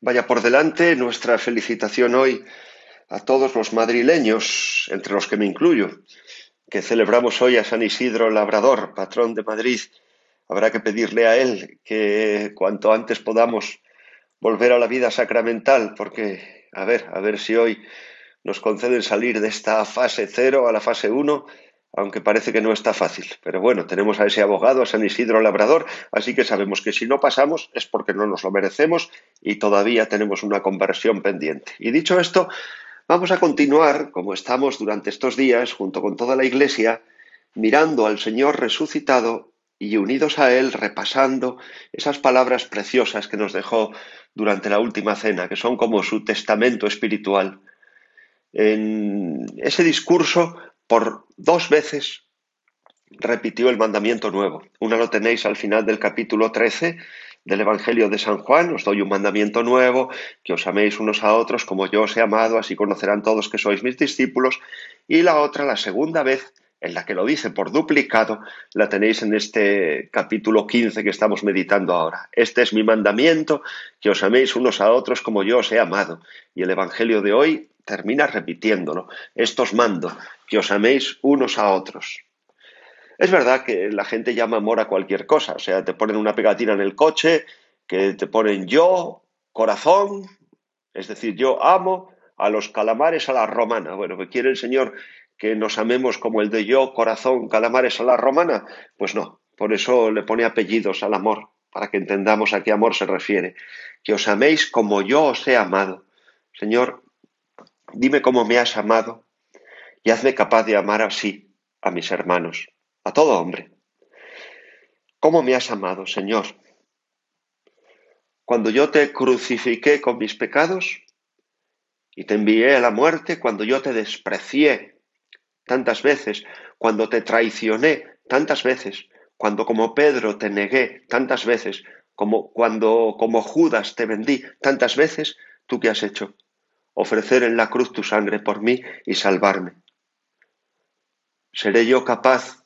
Vaya por delante nuestra felicitación hoy a todos los madrileños, entre los que me incluyo, que celebramos hoy a San Isidro Labrador, patrón de Madrid. Habrá que pedirle a él que cuanto antes podamos volver a la vida sacramental, porque, a ver, a ver si hoy nos conceden salir de esta fase cero a la fase uno aunque parece que no está fácil. Pero bueno, tenemos a ese abogado, a San Isidro Labrador, así que sabemos que si no pasamos es porque no nos lo merecemos y todavía tenemos una conversión pendiente. Y dicho esto, vamos a continuar, como estamos durante estos días, junto con toda la Iglesia, mirando al Señor resucitado y unidos a Él, repasando esas palabras preciosas que nos dejó durante la última cena, que son como su testamento espiritual. En ese discurso por dos veces repitió el mandamiento nuevo. Una lo tenéis al final del capítulo 13 del Evangelio de San Juan, os doy un mandamiento nuevo, que os améis unos a otros como yo os he amado, así conocerán todos que sois mis discípulos. Y la otra, la segunda vez, en la que lo dice por duplicado, la tenéis en este capítulo 15 que estamos meditando ahora. Este es mi mandamiento, que os améis unos a otros como yo os he amado. Y el Evangelio de hoy termina repitiéndolo. Esto os mando, que os améis unos a otros. Es verdad que la gente llama amor a cualquier cosa, o sea, te ponen una pegatina en el coche, que te ponen yo, corazón, es decir, yo amo a los calamares a la romana. Bueno, ¿que quiere el Señor que nos amemos como el de yo, corazón, calamares a la romana? Pues no, por eso le pone apellidos al amor, para que entendamos a qué amor se refiere. Que os améis como yo os he amado. Señor, Dime cómo me has amado y hazme capaz de amar así a mis hermanos, a todo hombre. ¿Cómo me has amado, Señor? Cuando yo te crucifiqué con mis pecados y te envié a la muerte, cuando yo te desprecié tantas veces, cuando te traicioné tantas veces, cuando como Pedro te negué tantas veces, como cuando como Judas te vendí tantas veces, ¿tú qué has hecho? Ofrecer en la cruz tu sangre por mí y salvarme. ¿Seré yo capaz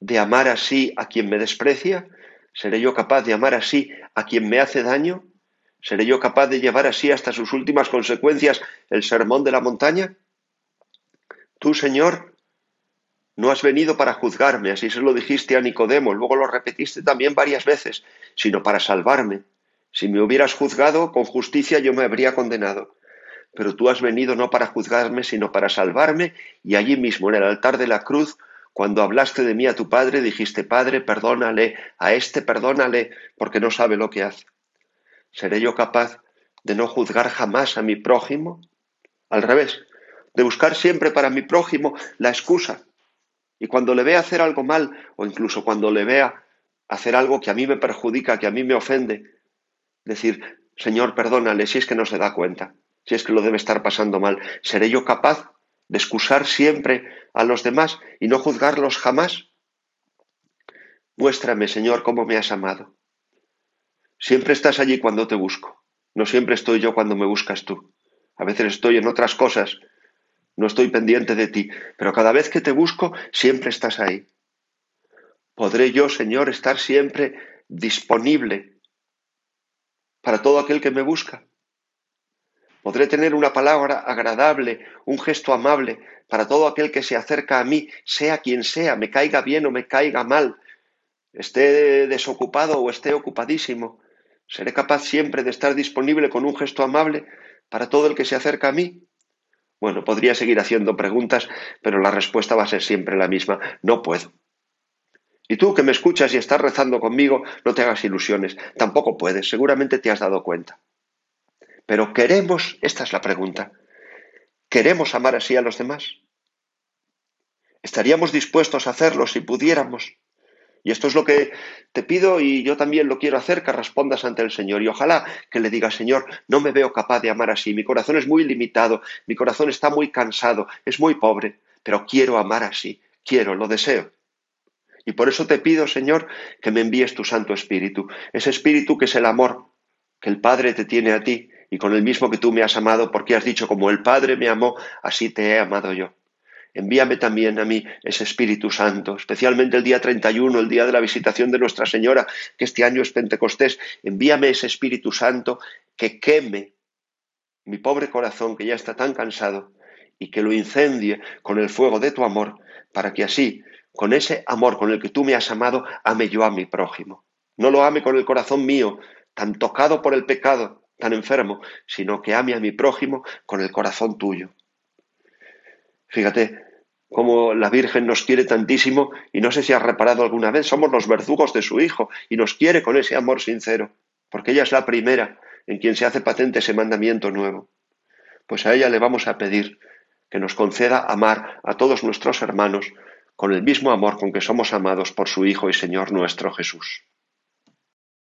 de amar así a quien me desprecia? ¿Seré yo capaz de amar así a quien me hace daño? ¿Seré yo capaz de llevar así hasta sus últimas consecuencias el sermón de la montaña? Tú, Señor, no has venido para juzgarme, así se lo dijiste a Nicodemo, luego lo repetiste también varias veces, sino para salvarme. Si me hubieras juzgado, con justicia yo me habría condenado pero tú has venido no para juzgarme, sino para salvarme, y allí mismo, en el altar de la cruz, cuando hablaste de mí a tu Padre, dijiste, Padre, perdónale, a este perdónale, porque no sabe lo que hace. ¿Seré yo capaz de no juzgar jamás a mi prójimo? Al revés, de buscar siempre para mi prójimo la excusa. Y cuando le vea hacer algo mal, o incluso cuando le vea hacer algo que a mí me perjudica, que a mí me ofende, decir, Señor, perdónale si es que no se da cuenta si es que lo debe estar pasando mal, ¿seré yo capaz de excusar siempre a los demás y no juzgarlos jamás? Muéstrame, Señor, cómo me has amado. Siempre estás allí cuando te busco. No siempre estoy yo cuando me buscas tú. A veces estoy en otras cosas. No estoy pendiente de ti, pero cada vez que te busco, siempre estás ahí. ¿Podré yo, Señor, estar siempre disponible para todo aquel que me busca? Podré tener una palabra agradable, un gesto amable para todo aquel que se acerca a mí, sea quien sea, me caiga bien o me caiga mal, esté desocupado o esté ocupadísimo. ¿Seré capaz siempre de estar disponible con un gesto amable para todo el que se acerca a mí? Bueno, podría seguir haciendo preguntas, pero la respuesta va a ser siempre la misma. No puedo. Y tú que me escuchas y estás rezando conmigo, no te hagas ilusiones. Tampoco puedes. Seguramente te has dado cuenta. Pero queremos, esta es la pregunta, ¿queremos amar así a los demás? ¿Estaríamos dispuestos a hacerlo si pudiéramos? Y esto es lo que te pido y yo también lo quiero hacer, que respondas ante el Señor. Y ojalá que le digas, Señor, no me veo capaz de amar así. Mi corazón es muy limitado, mi corazón está muy cansado, es muy pobre, pero quiero amar así, quiero, lo deseo. Y por eso te pido, Señor, que me envíes tu Santo Espíritu, ese Espíritu que es el amor que el Padre te tiene a ti y con el mismo que tú me has amado, porque has dicho, como el Padre me amó, así te he amado yo. Envíame también a mí ese Espíritu Santo, especialmente el día 31, el día de la visitación de Nuestra Señora, que este año es Pentecostés. Envíame ese Espíritu Santo que queme mi pobre corazón que ya está tan cansado y que lo incendie con el fuego de tu amor, para que así, con ese amor con el que tú me has amado, ame yo a mi prójimo. No lo ame con el corazón mío, tan tocado por el pecado, tan enfermo, sino que ame a mi prójimo con el corazón tuyo. Fíjate cómo la Virgen nos quiere tantísimo y no sé si has reparado alguna vez, somos los verdugos de su Hijo y nos quiere con ese amor sincero, porque ella es la primera en quien se hace patente ese mandamiento nuevo. Pues a ella le vamos a pedir que nos conceda amar a todos nuestros hermanos con el mismo amor con que somos amados por su Hijo y Señor nuestro Jesús.